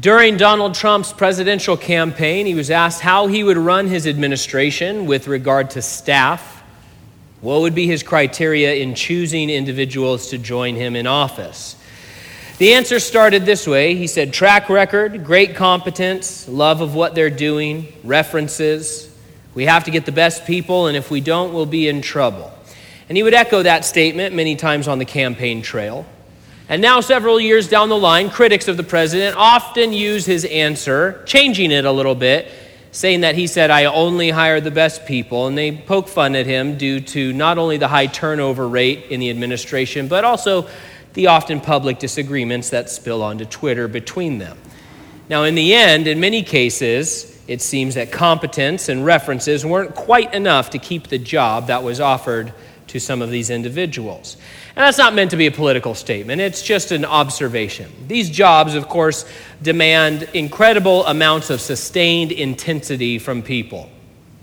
During Donald Trump's presidential campaign, he was asked how he would run his administration with regard to staff. What would be his criteria in choosing individuals to join him in office? The answer started this way. He said, track record, great competence, love of what they're doing, references. We have to get the best people, and if we don't, we'll be in trouble. And he would echo that statement many times on the campaign trail. And now, several years down the line, critics of the president often use his answer, changing it a little bit, saying that he said, I only hire the best people. And they poke fun at him due to not only the high turnover rate in the administration, but also the often public disagreements that spill onto Twitter between them. Now, in the end, in many cases, it seems that competence and references weren't quite enough to keep the job that was offered to some of these individuals. And that's not meant to be a political statement, it's just an observation. These jobs, of course, demand incredible amounts of sustained intensity from people.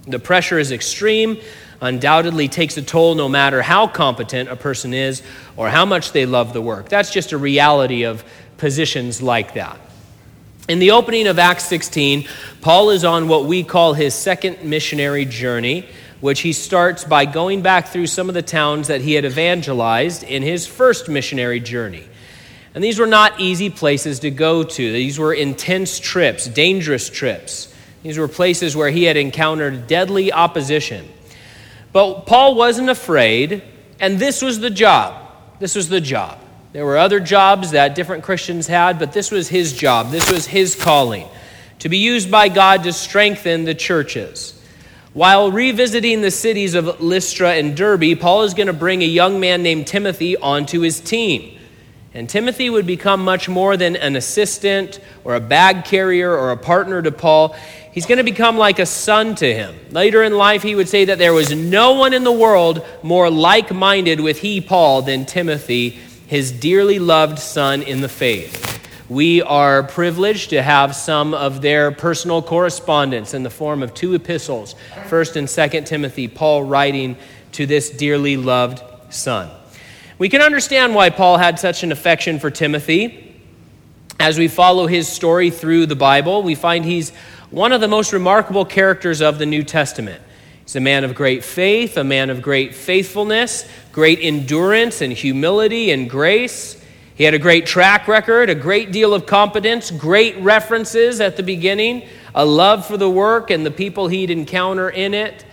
The pressure is extreme, undoubtedly takes a toll no matter how competent a person is or how much they love the work. That's just a reality of positions like that. In the opening of Acts 16, Paul is on what we call his second missionary journey, which he starts by going back through some of the towns that he had evangelized in his first missionary journey. And these were not easy places to go to. These were intense trips, dangerous trips. These were places where he had encountered deadly opposition. But Paul wasn't afraid, and this was the job. This was the job. There were other jobs that different Christians had, but this was his job. This was his calling to be used by God to strengthen the churches. While revisiting the cities of Lystra and Derbe, Paul is going to bring a young man named Timothy onto his team. And Timothy would become much more than an assistant or a bag carrier or a partner to Paul. He's going to become like a son to him. Later in life, he would say that there was no one in the world more like minded with he, Paul, than Timothy, his dearly loved son in the faith. We are privileged to have some of their personal correspondence in the form of two epistles, 1st and 2nd Timothy, Paul writing to this dearly loved son. We can understand why Paul had such an affection for Timothy. As we follow his story through the Bible, we find he's one of the most remarkable characters of the New Testament. He's a man of great faith, a man of great faithfulness, great endurance and humility and grace. He had a great track record, a great deal of competence, great references at the beginning, a love for the work and the people he'd encounter in it.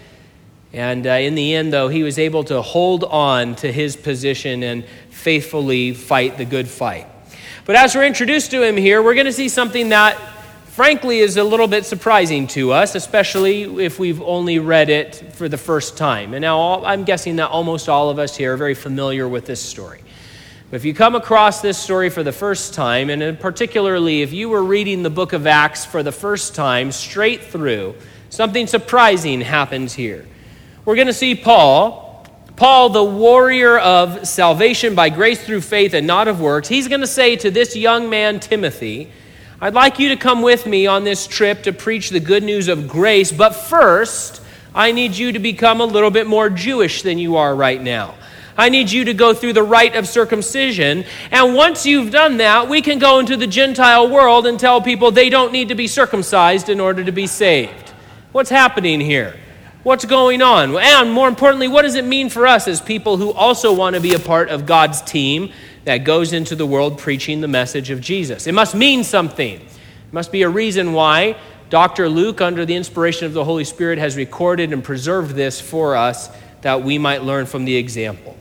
And uh, in the end, though, he was able to hold on to his position and faithfully fight the good fight. But as we're introduced to him here, we're going to see something that, frankly, is a little bit surprising to us, especially if we've only read it for the first time. And now I'm guessing that almost all of us here are very familiar with this story. But if you come across this story for the first time, and particularly if you were reading the book of Acts for the first time straight through, something surprising happens here we're going to see Paul, Paul, the warrior of salvation by grace through faith and not of works, he's going to say to this young man, Timothy, I'd like you to come with me on this trip to preach the good news of grace, but first, I need you to become a little bit more Jewish than you are right now. I need you to go through the rite of circumcision. And once you've done that, we can go into the Gentile world and tell people they don't need to be circumcised in order to be saved. What's happening here? What's going on? And more importantly, what does it mean for us as people who also want to be a part of God's team that goes into the world preaching the message of Jesus? It must mean something. It must be a reason why Dr. Luke, under the inspiration of the Holy Spirit, has recorded and preserved this for us that we might learn from the example.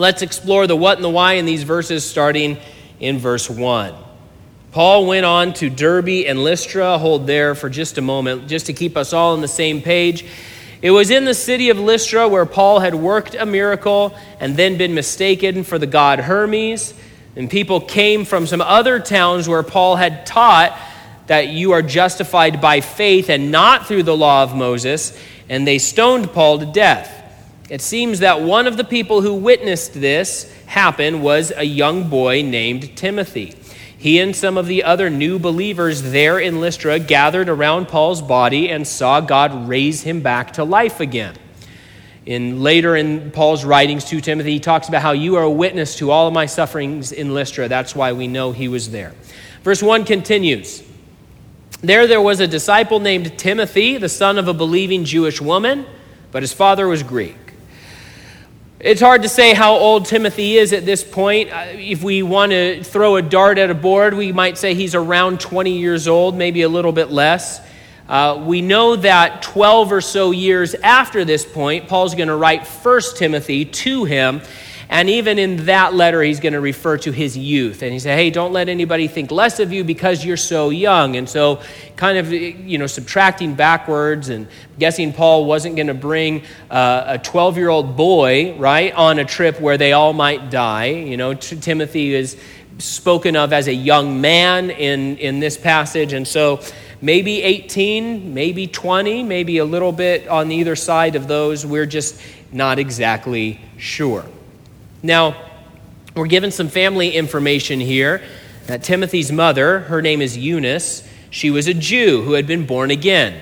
Let's explore the what and the why in these verses, starting in verse 1. Paul went on to Derbe and Lystra. Hold there for just a moment, just to keep us all on the same page. It was in the city of Lystra where Paul had worked a miracle and then been mistaken for the god Hermes. And people came from some other towns where Paul had taught that you are justified by faith and not through the law of Moses, and they stoned Paul to death. It seems that one of the people who witnessed this happen was a young boy named Timothy. He and some of the other new believers there in Lystra gathered around Paul's body and saw God raise him back to life again. In later in Paul's writings to Timothy, he talks about how you are a witness to all of my sufferings in Lystra. That's why we know he was there. Verse 1 continues There, there was a disciple named Timothy, the son of a believing Jewish woman, but his father was Greek. It's hard to say how old Timothy is at this point. Uh, if we want to throw a dart at a board, we might say he's around 20 years old, maybe a little bit less. Uh, we know that 12 or so years after this point, Paul's going to write 1 Timothy to him. And even in that letter, he's going to refer to his youth. And he said, hey, don't let anybody think less of you because you're so young. And so, kind of, you know, subtracting backwards and guessing Paul wasn't going to bring uh, a 12 year old boy, right, on a trip where they all might die. You know, T- Timothy is spoken of as a young man in, in this passage. And so, maybe 18, maybe 20, maybe a little bit on either side of those. We're just not exactly sure. Now, we're given some family information here. That Timothy's mother, her name is Eunice, she was a Jew who had been born again.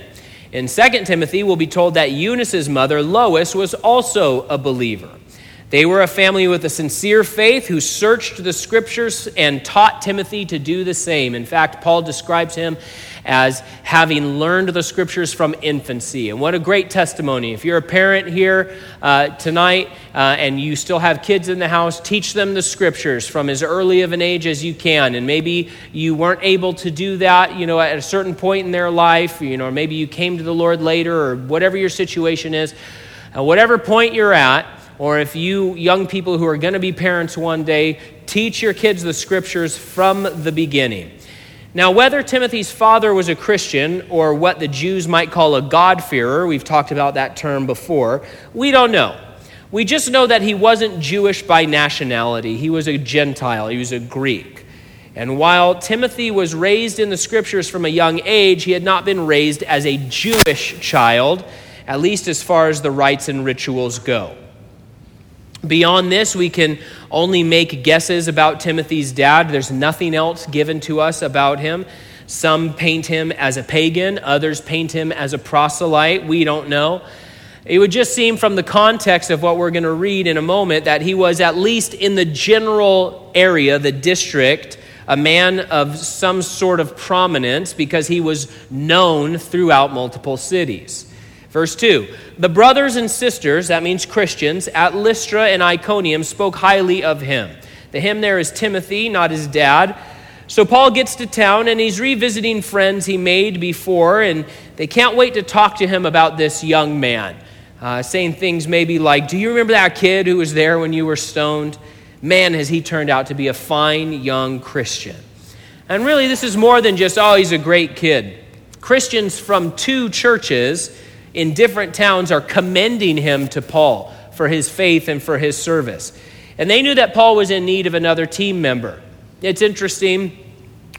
In 2 Timothy, we'll be told that Eunice's mother, Lois, was also a believer. They were a family with a sincere faith who searched the scriptures and taught Timothy to do the same. In fact, Paul describes him as having learned the scriptures from infancy. And what a great testimony. If you're a parent here uh, tonight uh, and you still have kids in the house, teach them the scriptures from as early of an age as you can. And maybe you weren't able to do that, you know, at a certain point in their life, you know, or maybe you came to the Lord later or whatever your situation is. At whatever point you're at, or if you young people who are going to be parents one day, teach your kids the scriptures from the beginning. Now, whether Timothy's father was a Christian or what the Jews might call a God-fearer, we've talked about that term before, we don't know. We just know that he wasn't Jewish by nationality. He was a Gentile, he was a Greek. And while Timothy was raised in the scriptures from a young age, he had not been raised as a Jewish child, at least as far as the rites and rituals go. Beyond this, we can only make guesses about Timothy's dad. There's nothing else given to us about him. Some paint him as a pagan, others paint him as a proselyte. We don't know. It would just seem from the context of what we're going to read in a moment that he was, at least in the general area, the district, a man of some sort of prominence because he was known throughout multiple cities. Verse 2 The brothers and sisters, that means Christians, at Lystra and Iconium spoke highly of him. The him there is Timothy, not his dad. So Paul gets to town and he's revisiting friends he made before, and they can't wait to talk to him about this young man. Uh, saying things maybe like, Do you remember that kid who was there when you were stoned? Man, has he turned out to be a fine young Christian. And really, this is more than just, oh, he's a great kid. Christians from two churches in different towns are commending him to Paul for his faith and for his service. And they knew that Paul was in need of another team member. It's interesting,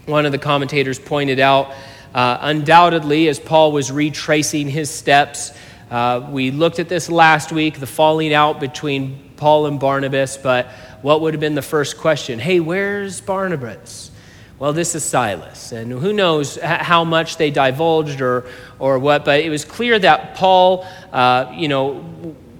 one of the commentators pointed out, uh, undoubtedly, as Paul was retracing his steps, uh, we looked at this last week, the falling out between Paul and Barnabas, but what would have been the first question? Hey, where's Barnabas? Well, this is Silas. And who knows how much they divulged or, or what, but it was clear that Paul, uh, you know,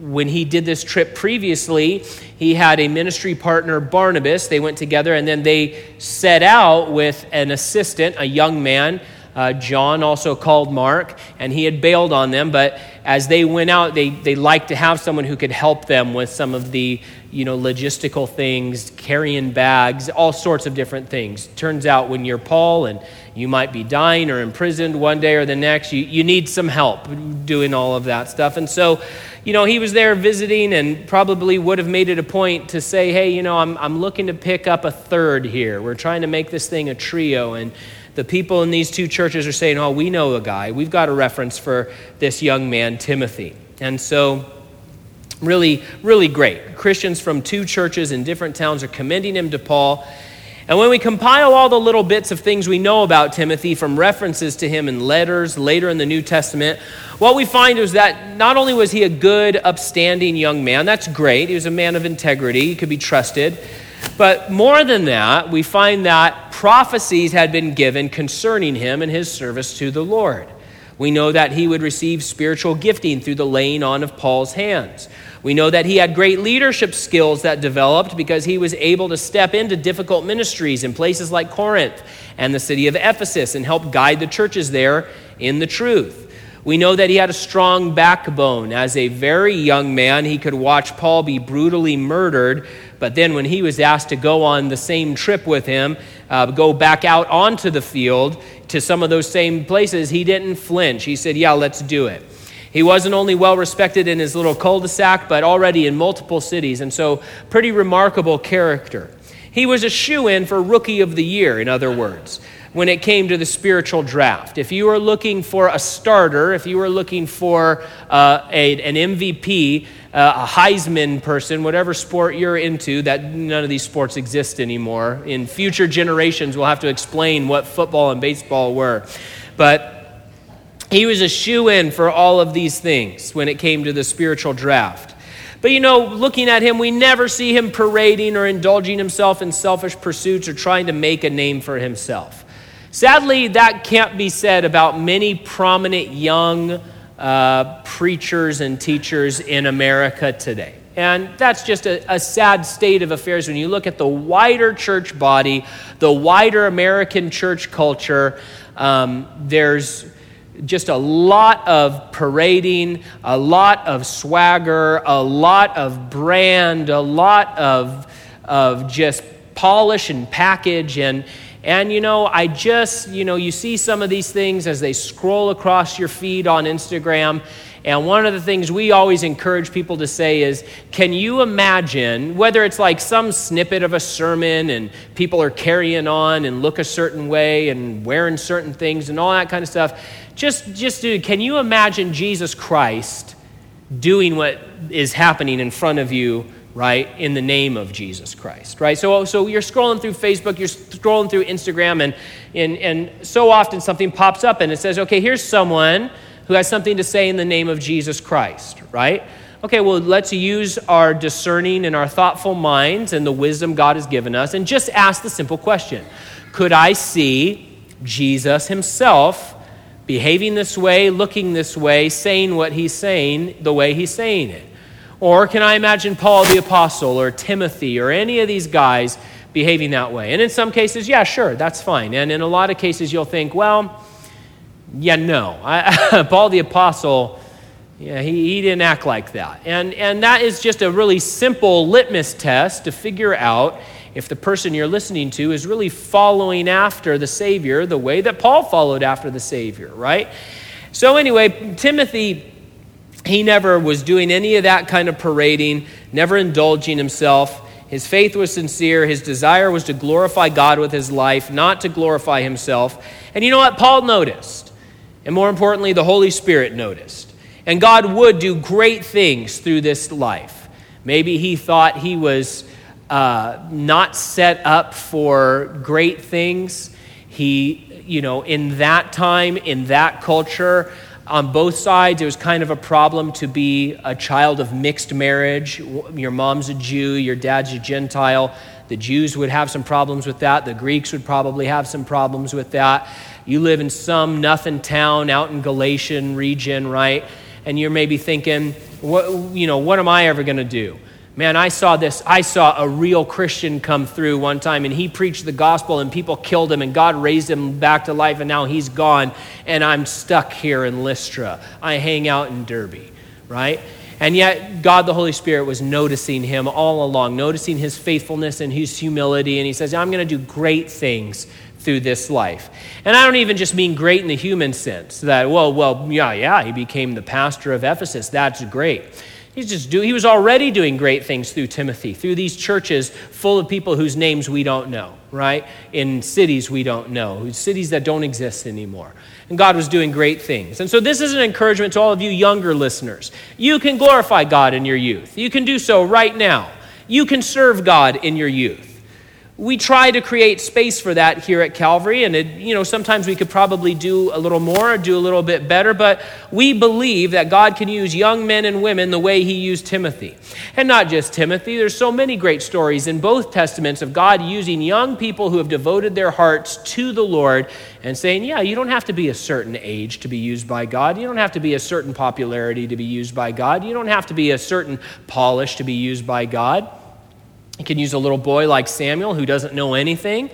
when he did this trip previously, he had a ministry partner, Barnabas. They went together and then they set out with an assistant, a young man. Uh, John, also called Mark, and he had bailed on them. But as they went out, they, they liked to have someone who could help them with some of the you know, logistical things, carrying bags, all sorts of different things. Turns out when you're Paul and you might be dying or imprisoned one day or the next, you, you need some help doing all of that stuff. And so, you know, he was there visiting and probably would have made it a point to say, hey, you know, I'm, I'm looking to pick up a third here. We're trying to make this thing a trio. And the people in these two churches are saying, oh, we know a guy. We've got a reference for this young man, Timothy. And so, Really, really great. Christians from two churches in different towns are commending him to Paul. And when we compile all the little bits of things we know about Timothy from references to him in letters later in the New Testament, what we find is that not only was he a good, upstanding young man, that's great, he was a man of integrity, he could be trusted, but more than that, we find that prophecies had been given concerning him and his service to the Lord. We know that he would receive spiritual gifting through the laying on of Paul's hands. We know that he had great leadership skills that developed because he was able to step into difficult ministries in places like Corinth and the city of Ephesus and help guide the churches there in the truth. We know that he had a strong backbone. As a very young man, he could watch Paul be brutally murdered, but then when he was asked to go on the same trip with him, uh, go back out onto the field to some of those same places, he didn't flinch. He said, Yeah, let's do it. He wasn't only well respected in his little cul de sac, but already in multiple cities, and so pretty remarkable character. He was a shoe in for Rookie of the Year, in other words, when it came to the spiritual draft. If you were looking for a starter, if you were looking for uh, a, an MVP, uh, a Heisman person, whatever sport you're into, that none of these sports exist anymore. In future generations, we'll have to explain what football and baseball were. But he was a shoe in for all of these things when it came to the spiritual draft. But you know, looking at him, we never see him parading or indulging himself in selfish pursuits or trying to make a name for himself. Sadly, that can't be said about many prominent young uh, preachers and teachers in America today. And that's just a, a, sad state of affairs when you look at the wider church body, the wider American church culture. Um, there's just a lot of parading, a lot of swagger, a lot of brand, a lot of, of just polish and package. And, and, you know, I just, you know, you see some of these things as they scroll across your feed on Instagram. And one of the things we always encourage people to say is, can you imagine, whether it's like some snippet of a sermon and people are carrying on and look a certain way and wearing certain things and all that kind of stuff, just, just do, can you imagine Jesus Christ doing what is happening in front of you, right, in the name of Jesus Christ, right? So, so you're scrolling through Facebook, you're scrolling through Instagram, and, and, and so often something pops up and it says, okay, here's someone who has something to say in the name of Jesus Christ, right? Okay, well, let's use our discerning and our thoughtful minds and the wisdom God has given us and just ask the simple question Could I see Jesus himself behaving this way, looking this way, saying what he's saying the way he's saying it? Or can I imagine Paul the Apostle or Timothy or any of these guys behaving that way? And in some cases, yeah, sure, that's fine. And in a lot of cases, you'll think, well, yeah, no. I, Paul the Apostle, yeah, he, he didn't act like that. And, and that is just a really simple litmus test to figure out if the person you're listening to is really following after the Savior the way that Paul followed after the Savior, right? So, anyway, Timothy, he never was doing any of that kind of parading, never indulging himself. His faith was sincere. His desire was to glorify God with his life, not to glorify himself. And you know what? Paul noticed. And more importantly, the Holy Spirit noticed. And God would do great things through this life. Maybe he thought he was uh, not set up for great things. He, you know, in that time, in that culture, on both sides, it was kind of a problem to be a child of mixed marriage. Your mom's a Jew, your dad's a Gentile. The Jews would have some problems with that. The Greeks would probably have some problems with that. You live in some nothing town out in Galatian region, right? And you're maybe thinking, what, you know, what am I ever going to do? Man, I saw this. I saw a real Christian come through one time, and he preached the gospel, and people killed him, and God raised him back to life, and now he's gone, and I'm stuck here in Lystra. I hang out in Derbe, right? And yet, God the Holy Spirit was noticing him all along, noticing his faithfulness and his humility, and he says, I'm going to do great things through this life. And I don't even just mean great in the human sense that, well, well, yeah, yeah, he became the pastor of Ephesus. That's great. He's just do, he was already doing great things through Timothy, through these churches full of people whose names we don't know, right? In cities we don't know, cities that don't exist anymore. And God was doing great things. And so this is an encouragement to all of you younger listeners. You can glorify God in your youth. You can do so right now. You can serve God in your youth. We try to create space for that here at Calvary, and it, you know sometimes we could probably do a little more, or do a little bit better, but we believe that God can use young men and women the way He used Timothy, and not just Timothy. There's so many great stories in both testaments of God using young people who have devoted their hearts to the Lord and saying, "Yeah, you don't have to be a certain age to be used by God. You don't have to be a certain popularity to be used by God. You don't have to be a certain polish to be used by God." You can use a little boy like Samuel who doesn't know anything.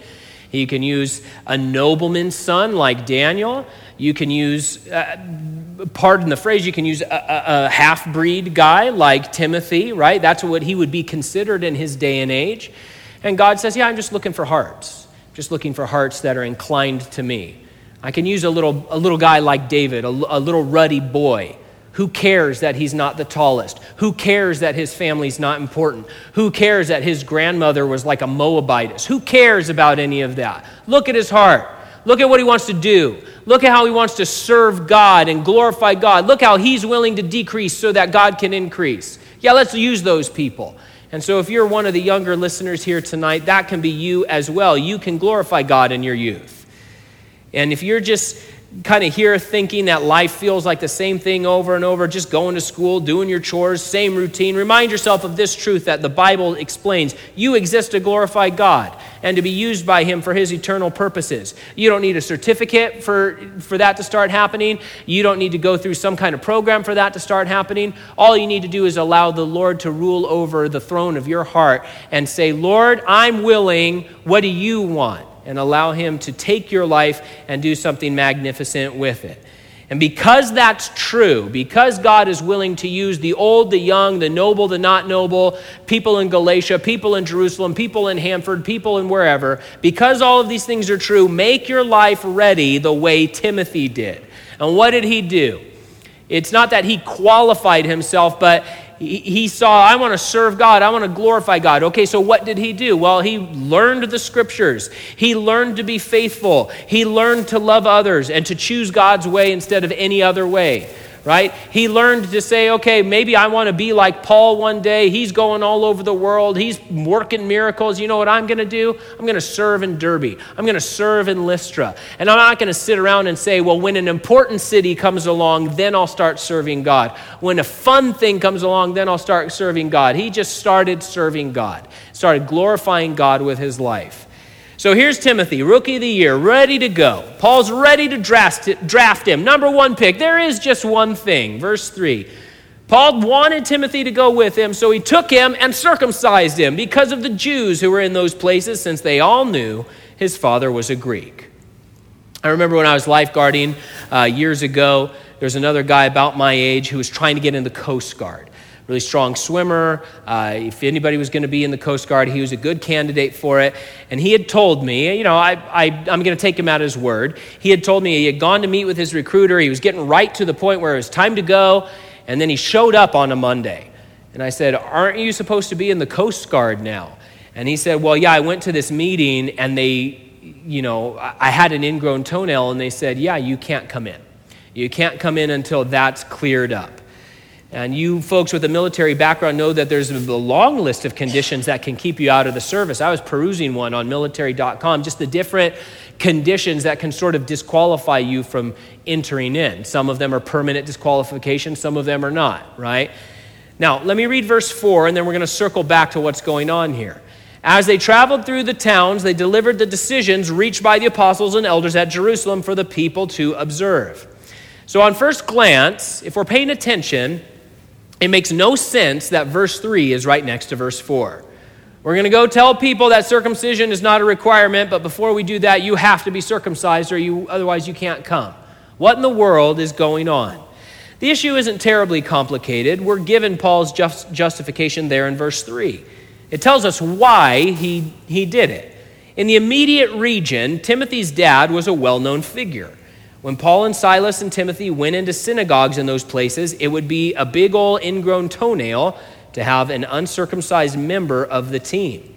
You can use a nobleman's son like Daniel. You can use, uh, pardon the phrase, you can use a, a, a half breed guy like Timothy, right? That's what he would be considered in his day and age. And God says, Yeah, I'm just looking for hearts, just looking for hearts that are inclined to me. I can use a little, a little guy like David, a, a little ruddy boy who cares that he's not the tallest? Who cares that his family's not important? Who cares that his grandmother was like a Moabitess? Who cares about any of that? Look at his heart. Look at what he wants to do. Look at how he wants to serve God and glorify God. Look how he's willing to decrease so that God can increase. Yeah, let's use those people. And so, if you're one of the younger listeners here tonight, that can be you as well. You can glorify God in your youth. And if you're just kind of here thinking that life feels like the same thing over and over, just going to school, doing your chores, same routine, remind yourself of this truth that the Bible explains. You exist to glorify God and to be used by Him for His eternal purposes. You don't need a certificate for, for that to start happening. You don't need to go through some kind of program for that to start happening. All you need to do is allow the Lord to rule over the throne of your heart and say, Lord, I'm willing. What do you want? And allow Him to take your life and do something magnificent with it. And because that's true, because God is willing to use the old, the young, the noble, the not noble, people in Galatia, people in Jerusalem, people in Hanford, people in wherever, because all of these things are true, make your life ready the way Timothy did. And what did he do? It's not that he qualified himself, but he saw, I want to serve God. I want to glorify God. Okay, so what did he do? Well, he learned the scriptures. He learned to be faithful. He learned to love others and to choose God's way instead of any other way right? He learned to say, okay, maybe I want to be like Paul one day. He's going all over the world, he's working miracles. You know what I'm going to do? I'm going to serve in Derbe, I'm going to serve in Lystra. And I'm not going to sit around and say, well, when an important city comes along, then I'll start serving God. When a fun thing comes along, then I'll start serving God. He just started serving God, started glorifying God with his life. So here's Timothy, rookie of the year, ready to go. Paul's ready to draft, draft him. Number one pick. There is just one thing. Verse 3. Paul wanted Timothy to go with him, so he took him and circumcised him because of the Jews who were in those places, since they all knew his father was a Greek. I remember when I was lifeguarding uh, years ago, there was another guy about my age who was trying to get in the Coast Guard really strong swimmer. Uh, if anybody was going to be in the Coast Guard, he was a good candidate for it. And he had told me, you know, I, I, I'm going to take him at his word. He had told me he had gone to meet with his recruiter. He was getting right to the point where it was time to go. And then he showed up on a Monday. And I said, Aren't you supposed to be in the Coast Guard now? And he said, Well, yeah, I went to this meeting and they, you know, I had an ingrown toenail and they said, Yeah, you can't come in. You can't come in until that's cleared up. And you folks with a military background know that there's a long list of conditions that can keep you out of the service. I was perusing one on military.com, just the different conditions that can sort of disqualify you from entering in. Some of them are permanent disqualification, some of them are not, right? Now, let me read verse 4, and then we're going to circle back to what's going on here. As they traveled through the towns, they delivered the decisions reached by the apostles and elders at Jerusalem for the people to observe. So, on first glance, if we're paying attention, it makes no sense that verse 3 is right next to verse 4. We're going to go tell people that circumcision is not a requirement, but before we do that, you have to be circumcised or you, otherwise you can't come. What in the world is going on? The issue isn't terribly complicated. We're given Paul's just, justification there in verse 3. It tells us why he, he did it. In the immediate region, Timothy's dad was a well known figure. When Paul and Silas and Timothy went into synagogues in those places, it would be a big old ingrown toenail to have an uncircumcised member of the team.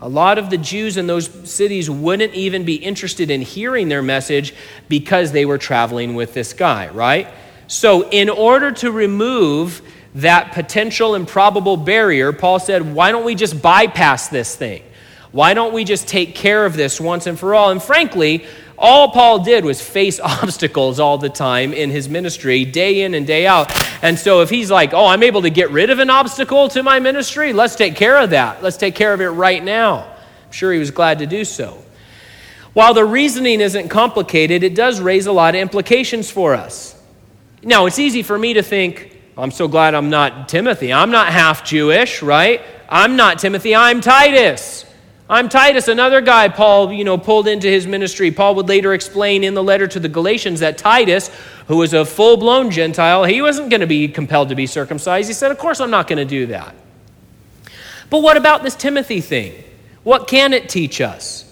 A lot of the Jews in those cities wouldn't even be interested in hearing their message because they were traveling with this guy, right? So, in order to remove that potential improbable barrier, Paul said, Why don't we just bypass this thing? Why don't we just take care of this once and for all? And frankly, all Paul did was face obstacles all the time in his ministry, day in and day out. And so if he's like, oh, I'm able to get rid of an obstacle to my ministry, let's take care of that. Let's take care of it right now. I'm sure he was glad to do so. While the reasoning isn't complicated, it does raise a lot of implications for us. Now, it's easy for me to think, I'm so glad I'm not Timothy. I'm not half Jewish, right? I'm not Timothy, I'm Titus. I'm Titus, another guy Paul, you know, pulled into his ministry. Paul would later explain in the letter to the Galatians that Titus, who was a full-blown Gentile, he wasn't going to be compelled to be circumcised. He said, "Of course I'm not going to do that." But what about this Timothy thing? What can it teach us?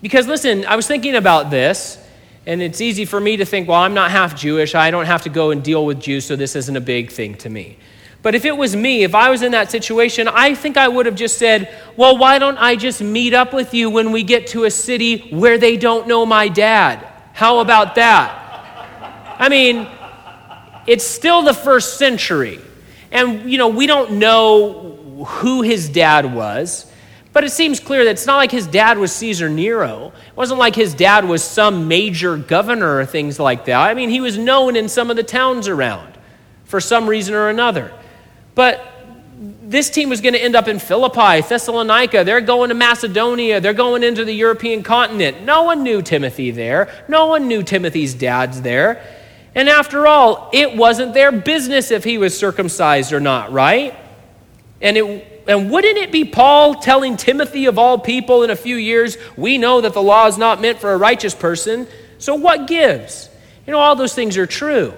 Because listen, I was thinking about this, and it's easy for me to think, well, I'm not half Jewish. I don't have to go and deal with Jews, so this isn't a big thing to me. But if it was me, if I was in that situation, I think I would have just said, Well, why don't I just meet up with you when we get to a city where they don't know my dad? How about that? I mean, it's still the first century. And, you know, we don't know who his dad was. But it seems clear that it's not like his dad was Caesar Nero. It wasn't like his dad was some major governor or things like that. I mean, he was known in some of the towns around for some reason or another. But this team was going to end up in Philippi, Thessalonica. They're going to Macedonia. They're going into the European continent. No one knew Timothy there. No one knew Timothy's dad's there. And after all, it wasn't their business if he was circumcised or not, right? And it and wouldn't it be Paul telling Timothy of all people in a few years, we know that the law is not meant for a righteous person, so what gives? You know, all those things are true.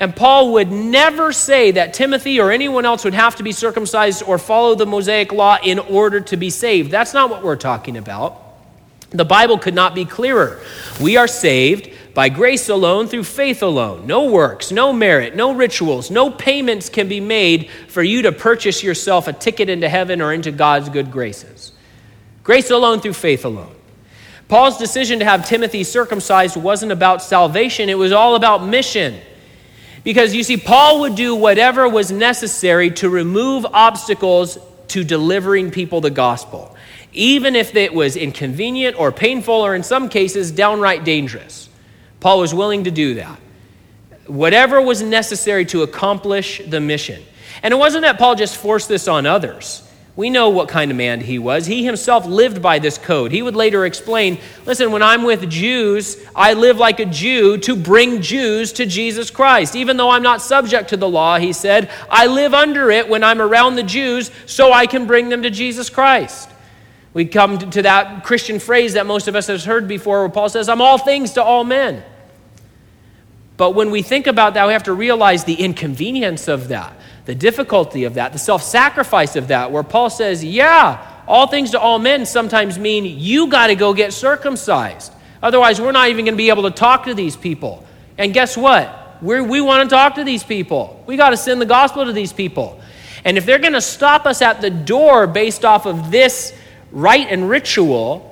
And Paul would never say that Timothy or anyone else would have to be circumcised or follow the Mosaic law in order to be saved. That's not what we're talking about. The Bible could not be clearer. We are saved by grace alone through faith alone. No works, no merit, no rituals, no payments can be made for you to purchase yourself a ticket into heaven or into God's good graces. Grace alone through faith alone. Paul's decision to have Timothy circumcised wasn't about salvation, it was all about mission. Because you see, Paul would do whatever was necessary to remove obstacles to delivering people the gospel, even if it was inconvenient or painful or in some cases downright dangerous. Paul was willing to do that. Whatever was necessary to accomplish the mission. And it wasn't that Paul just forced this on others. We know what kind of man he was. He himself lived by this code. He would later explain listen, when I'm with Jews, I live like a Jew to bring Jews to Jesus Christ. Even though I'm not subject to the law, he said, I live under it when I'm around the Jews so I can bring them to Jesus Christ. We come to that Christian phrase that most of us have heard before where Paul says, I'm all things to all men. But when we think about that, we have to realize the inconvenience of that the difficulty of that, the self sacrifice of that, where Paul says, yeah, all things to all men sometimes mean you got to go get circumcised. Otherwise, we're not even going to be able to talk to these people. And guess what? We're, we want to talk to these people. We got to send the gospel to these people. And if they're going to stop us at the door based off of this rite and ritual,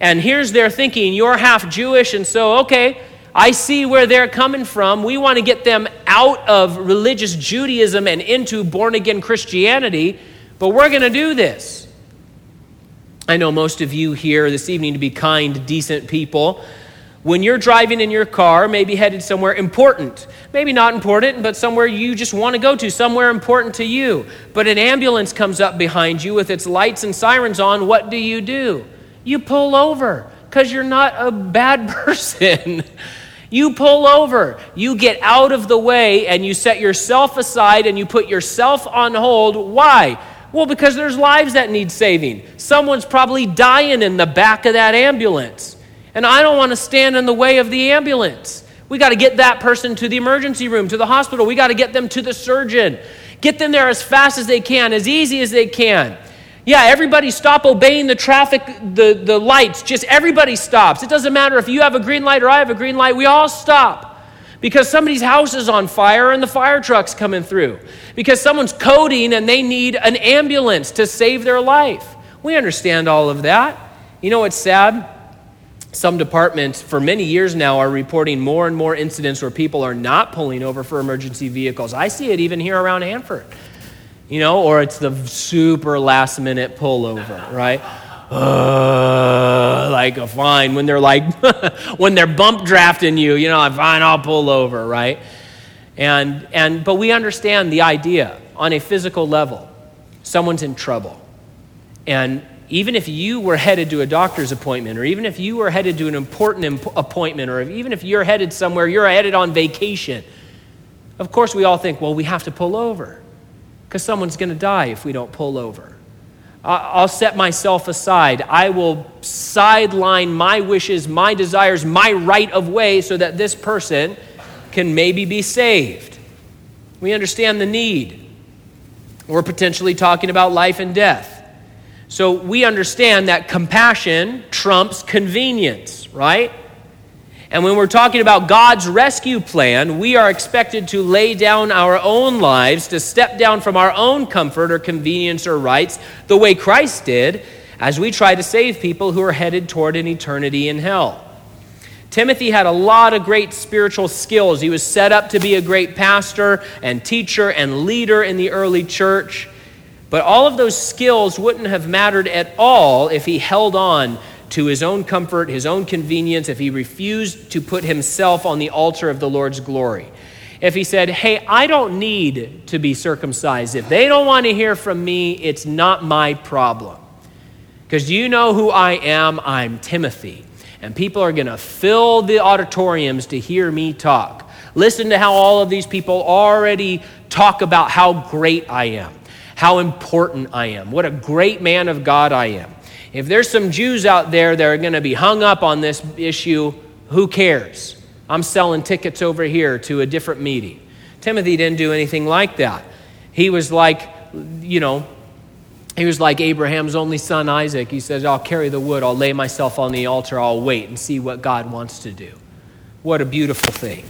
and here's their thinking, you're half Jewish, and so, okay, I see where they're coming from. We want to get them out of religious Judaism and into born again Christianity, but we're going to do this. I know most of you here this evening to be kind, decent people. When you're driving in your car, maybe headed somewhere important, maybe not important, but somewhere you just want to go to, somewhere important to you, but an ambulance comes up behind you with its lights and sirens on, what do you do? You pull over because you're not a bad person. You pull over, you get out of the way, and you set yourself aside and you put yourself on hold. Why? Well, because there's lives that need saving. Someone's probably dying in the back of that ambulance. And I don't want to stand in the way of the ambulance. We got to get that person to the emergency room, to the hospital. We got to get them to the surgeon. Get them there as fast as they can, as easy as they can. Yeah, everybody stop obeying the traffic, the, the lights. Just everybody stops. It doesn't matter if you have a green light or I have a green light, we all stop. Because somebody's house is on fire and the fire truck's coming through. Because someone's coding and they need an ambulance to save their life. We understand all of that. You know what's sad? Some departments, for many years now, are reporting more and more incidents where people are not pulling over for emergency vehicles. I see it even here around Hanford you know, or it's the super last minute pullover, right? uh, like a fine. When they're like when they're bump drafting you you know I fine i'll pull over right? And and but we understand the idea. On a physical level someone's in trouble. And even if you were headed to a doctor's appointment, or even if you were headed to an important imp- appointment, or even if you're headed somewhere, you're headed on vacation, of course we all think, well, we have to pull over because someone's going to die if we don't pull over. I'll set myself aside. I will sideline my wishes, my desires, my right of way so that this person can maybe be saved. We understand the need. We're potentially talking about life and death. So we understand that compassion trumps convenience, right? And when we're talking about God's rescue plan, we are expected to lay down our own lives, to step down from our own comfort or convenience or rights, the way Christ did, as we try to save people who are headed toward an eternity in hell. Timothy had a lot of great spiritual skills. He was set up to be a great pastor and teacher and leader in the early church. But all of those skills wouldn't have mattered at all if he held on to his own comfort, his own convenience, if he refused to put himself on the altar of the Lord's glory. If he said, Hey, I don't need to be circumcised. If they don't want to hear from me, it's not my problem. Because you know who I am? I'm Timothy. And people are going to fill the auditoriums to hear me talk. Listen to how all of these people already talk about how great I am how important I am, what a great man of God I am. If there's some Jews out there that are going to be hung up on this issue, who cares? I'm selling tickets over here to a different meeting. Timothy didn't do anything like that. He was like, you know, he was like Abraham's only son Isaac. He says, I'll carry the wood, I'll lay myself on the altar, I'll wait and see what God wants to do. What a beautiful thing.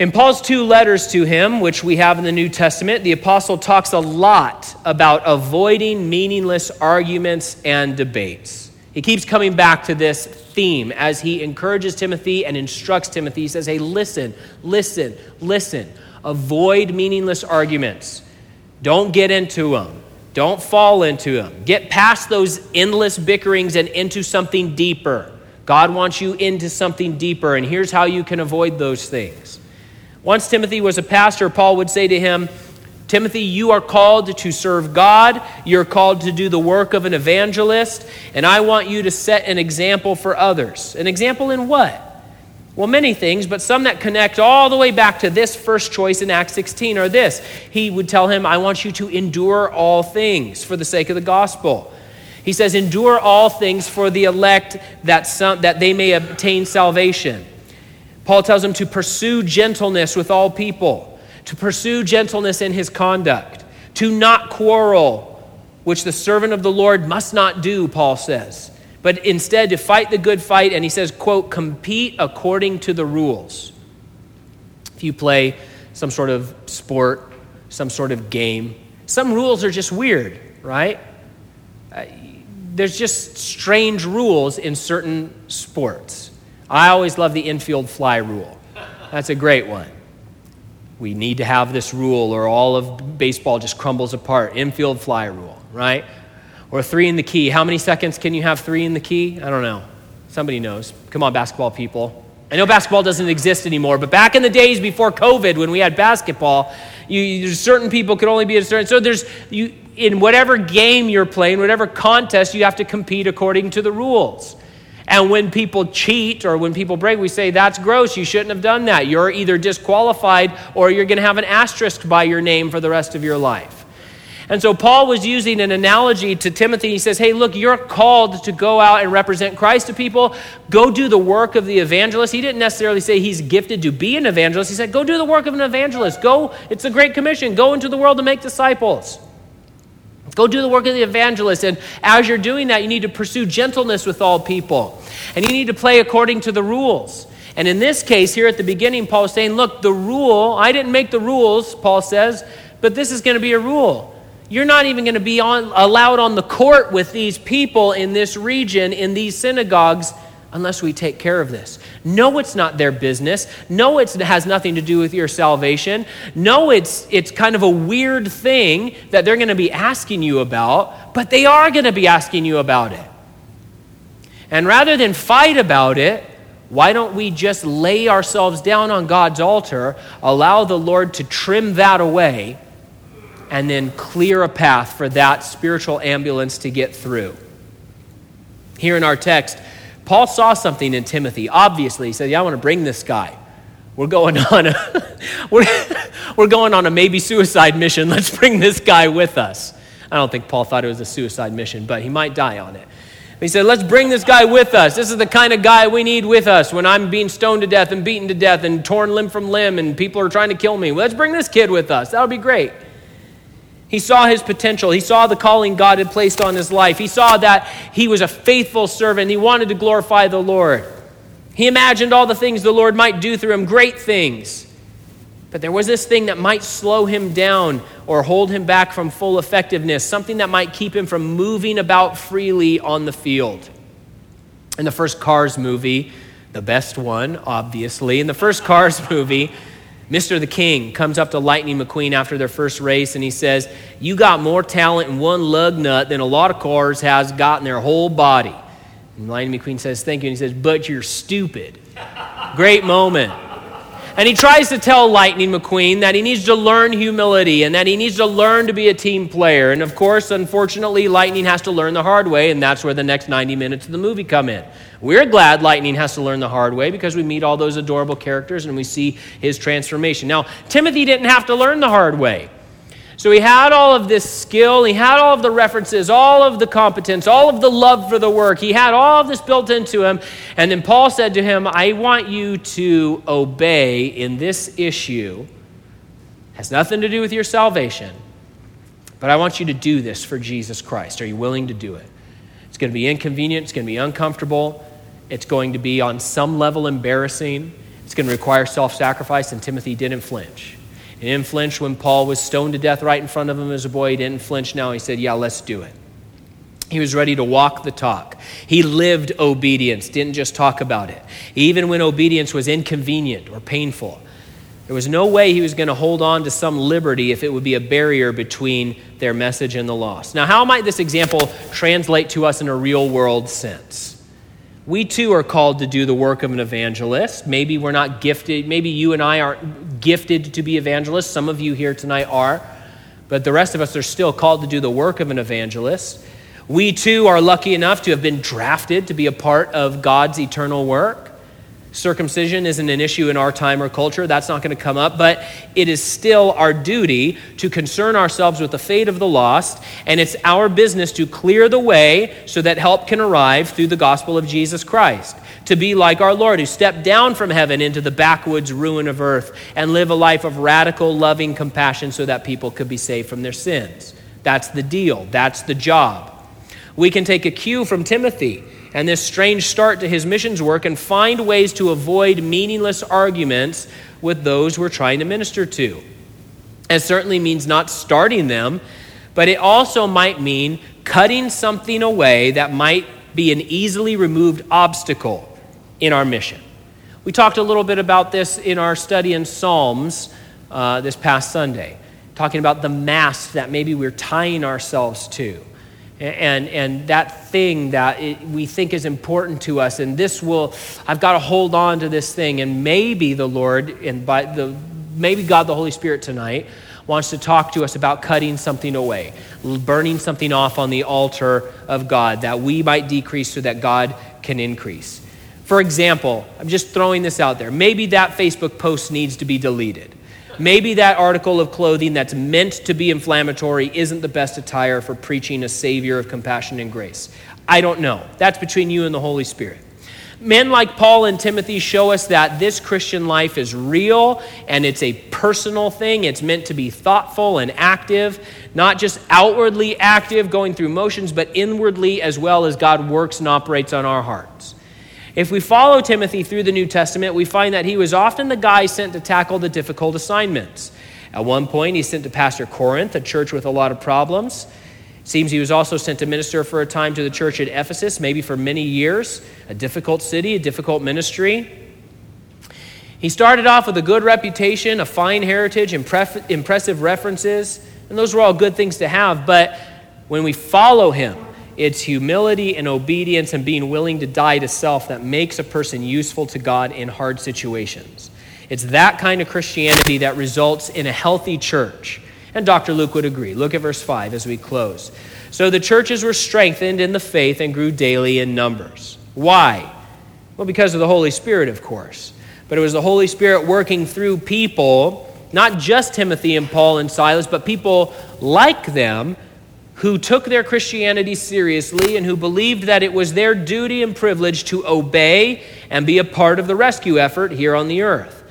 In Paul's two letters to him, which we have in the New Testament, the apostle talks a lot about avoiding meaningless arguments and debates. He keeps coming back to this theme as he encourages Timothy and instructs Timothy. He says, Hey, listen, listen, listen. Avoid meaningless arguments. Don't get into them. Don't fall into them. Get past those endless bickerings and into something deeper. God wants you into something deeper, and here's how you can avoid those things. Once Timothy was a pastor, Paul would say to him, Timothy, you are called to serve God. You're called to do the work of an evangelist, and I want you to set an example for others. An example in what? Well, many things, but some that connect all the way back to this first choice in Acts 16 are this. He would tell him, I want you to endure all things for the sake of the gospel. He says, Endure all things for the elect that, some, that they may obtain salvation. Paul tells him to pursue gentleness with all people, to pursue gentleness in his conduct, to not quarrel, which the servant of the Lord must not do, Paul says, but instead to fight the good fight, and he says, quote, compete according to the rules. If you play some sort of sport, some sort of game, some rules are just weird, right? Uh, there's just strange rules in certain sports. I always love the infield fly rule. That's a great one. We need to have this rule, or all of baseball just crumbles apart. Infield fly rule, right? Or three in the key. How many seconds can you have three in the key? I don't know. Somebody knows. Come on, basketball people. I know basketball doesn't exist anymore, but back in the days before COVID, when we had basketball, you, certain people could only be a certain. So there's you in whatever game you're playing, whatever contest, you have to compete according to the rules. And when people cheat or when people break, we say, that's gross. You shouldn't have done that. You're either disqualified or you're going to have an asterisk by your name for the rest of your life. And so Paul was using an analogy to Timothy. He says, Hey, look, you're called to go out and represent Christ to people. Go do the work of the evangelist. He didn't necessarily say he's gifted to be an evangelist. He said, Go do the work of an evangelist. Go, it's a great commission. Go into the world to make disciples. Go do the work of the evangelist. And as you're doing that, you need to pursue gentleness with all people. And you need to play according to the rules. And in this case, here at the beginning, Paul is saying, Look, the rule, I didn't make the rules, Paul says, but this is going to be a rule. You're not even going to be on, allowed on the court with these people in this region, in these synagogues, unless we take care of this. No, it's not their business. No, it has nothing to do with your salvation. No, it's, it's kind of a weird thing that they're going to be asking you about, but they are going to be asking you about it. And rather than fight about it, why don't we just lay ourselves down on God's altar, allow the Lord to trim that away, and then clear a path for that spiritual ambulance to get through? Here in our text, Paul saw something in Timothy. Obviously, he said, Yeah, I want to bring this guy. We're going on a, we're, we're going on a maybe suicide mission. Let's bring this guy with us. I don't think Paul thought it was a suicide mission, but he might die on it. He said, Let's bring this guy with us. This is the kind of guy we need with us when I'm being stoned to death and beaten to death and torn limb from limb and people are trying to kill me. Let's bring this kid with us. That'll be great. He saw his potential. He saw the calling God had placed on his life. He saw that he was a faithful servant. He wanted to glorify the Lord. He imagined all the things the Lord might do through him, great things. But there was this thing that might slow him down or hold him back from full effectiveness, something that might keep him from moving about freely on the field. In the first Cars movie, the best one, obviously, in the first Cars movie, Mr. the King comes up to Lightning McQueen after their first race and he says, You got more talent in one lug nut than a lot of cars has got in their whole body. And Lightning McQueen says, Thank you. And he says, But you're stupid. Great moment. And he tries to tell Lightning McQueen that he needs to learn humility and that he needs to learn to be a team player. And of course, unfortunately, Lightning has to learn the hard way, and that's where the next 90 minutes of the movie come in. We're glad Lightning has to learn the hard way because we meet all those adorable characters and we see his transformation. Now, Timothy didn't have to learn the hard way. So he had all of this skill, he had all of the references, all of the competence, all of the love for the work. He had all of this built into him. And then Paul said to him, I want you to obey in this issue. Has nothing to do with your salvation, but I want you to do this for Jesus Christ. Are you willing to do it? It's going to be inconvenient, it's going to be uncomfortable, it's going to be on some level embarrassing, it's going to require self sacrifice, and Timothy didn't flinch. He didn't flinch when Paul was stoned to death right in front of him as a boy. He didn't flinch now. He said, Yeah, let's do it. He was ready to walk the talk. He lived obedience, didn't just talk about it. Even when obedience was inconvenient or painful, there was no way he was going to hold on to some liberty if it would be a barrier between their message and the lost. Now, how might this example translate to us in a real world sense? We too are called to do the work of an evangelist. Maybe we're not gifted, maybe you and I aren't gifted to be evangelists. Some of you here tonight are, but the rest of us are still called to do the work of an evangelist. We too are lucky enough to have been drafted to be a part of God's eternal work. Circumcision isn't an issue in our time or culture. That's not going to come up. But it is still our duty to concern ourselves with the fate of the lost. And it's our business to clear the way so that help can arrive through the gospel of Jesus Christ. To be like our Lord, who stepped down from heaven into the backwoods ruin of earth and live a life of radical, loving compassion so that people could be saved from their sins. That's the deal. That's the job. We can take a cue from Timothy and this strange start to his missions work and find ways to avoid meaningless arguments with those we're trying to minister to. It certainly means not starting them, but it also might mean cutting something away that might be an easily removed obstacle in our mission. We talked a little bit about this in our study in Psalms uh, this past Sunday, talking about the mask that maybe we're tying ourselves to and, and that thing that it, we think is important to us. And this will, I've got to hold on to this thing. And maybe the Lord, and by the, maybe God the Holy Spirit tonight, wants to talk to us about cutting something away, burning something off on the altar of God, that we might decrease so that God can increase. For example, I'm just throwing this out there. Maybe that Facebook post needs to be deleted. Maybe that article of clothing that's meant to be inflammatory isn't the best attire for preaching a Savior of compassion and grace. I don't know. That's between you and the Holy Spirit. Men like Paul and Timothy show us that this Christian life is real and it's a personal thing. It's meant to be thoughtful and active, not just outwardly active, going through motions, but inwardly as well as God works and operates on our hearts. If we follow Timothy through the New Testament, we find that he was often the guy sent to tackle the difficult assignments. At one point, he's sent to pastor Corinth, a church with a lot of problems. Seems he was also sent to minister for a time to the church at Ephesus, maybe for many years, a difficult city, a difficult ministry. He started off with a good reputation, a fine heritage, impressive references, and those were all good things to have. But when we follow him, It's humility and obedience and being willing to die to self that makes a person useful to God in hard situations. It's that kind of Christianity that results in a healthy church. And Dr. Luke would agree. Look at verse 5 as we close. So the churches were strengthened in the faith and grew daily in numbers. Why? Well, because of the Holy Spirit, of course. But it was the Holy Spirit working through people, not just Timothy and Paul and Silas, but people like them who took their Christianity seriously and who believed that it was their duty and privilege to obey and be a part of the rescue effort here on the earth.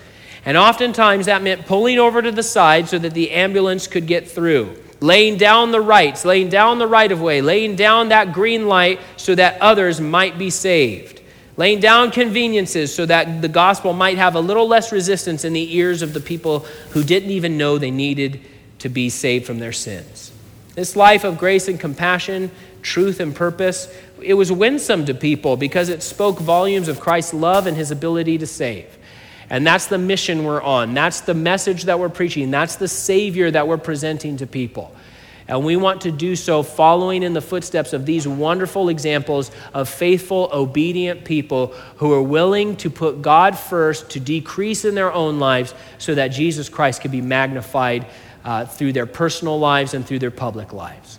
And oftentimes that meant pulling over to the side so that the ambulance could get through, laying down the rights, laying down the right of way, laying down that green light so that others might be saved, laying down conveniences so that the gospel might have a little less resistance in the ears of the people who didn't even know they needed to be saved from their sins. This life of grace and compassion, truth and purpose, it was winsome to people because it spoke volumes of Christ's love and his ability to save. And that's the mission we're on. That's the message that we're preaching. That's the Savior that we're presenting to people. And we want to do so following in the footsteps of these wonderful examples of faithful, obedient people who are willing to put God first, to decrease in their own lives, so that Jesus Christ can be magnified uh, through their personal lives and through their public lives.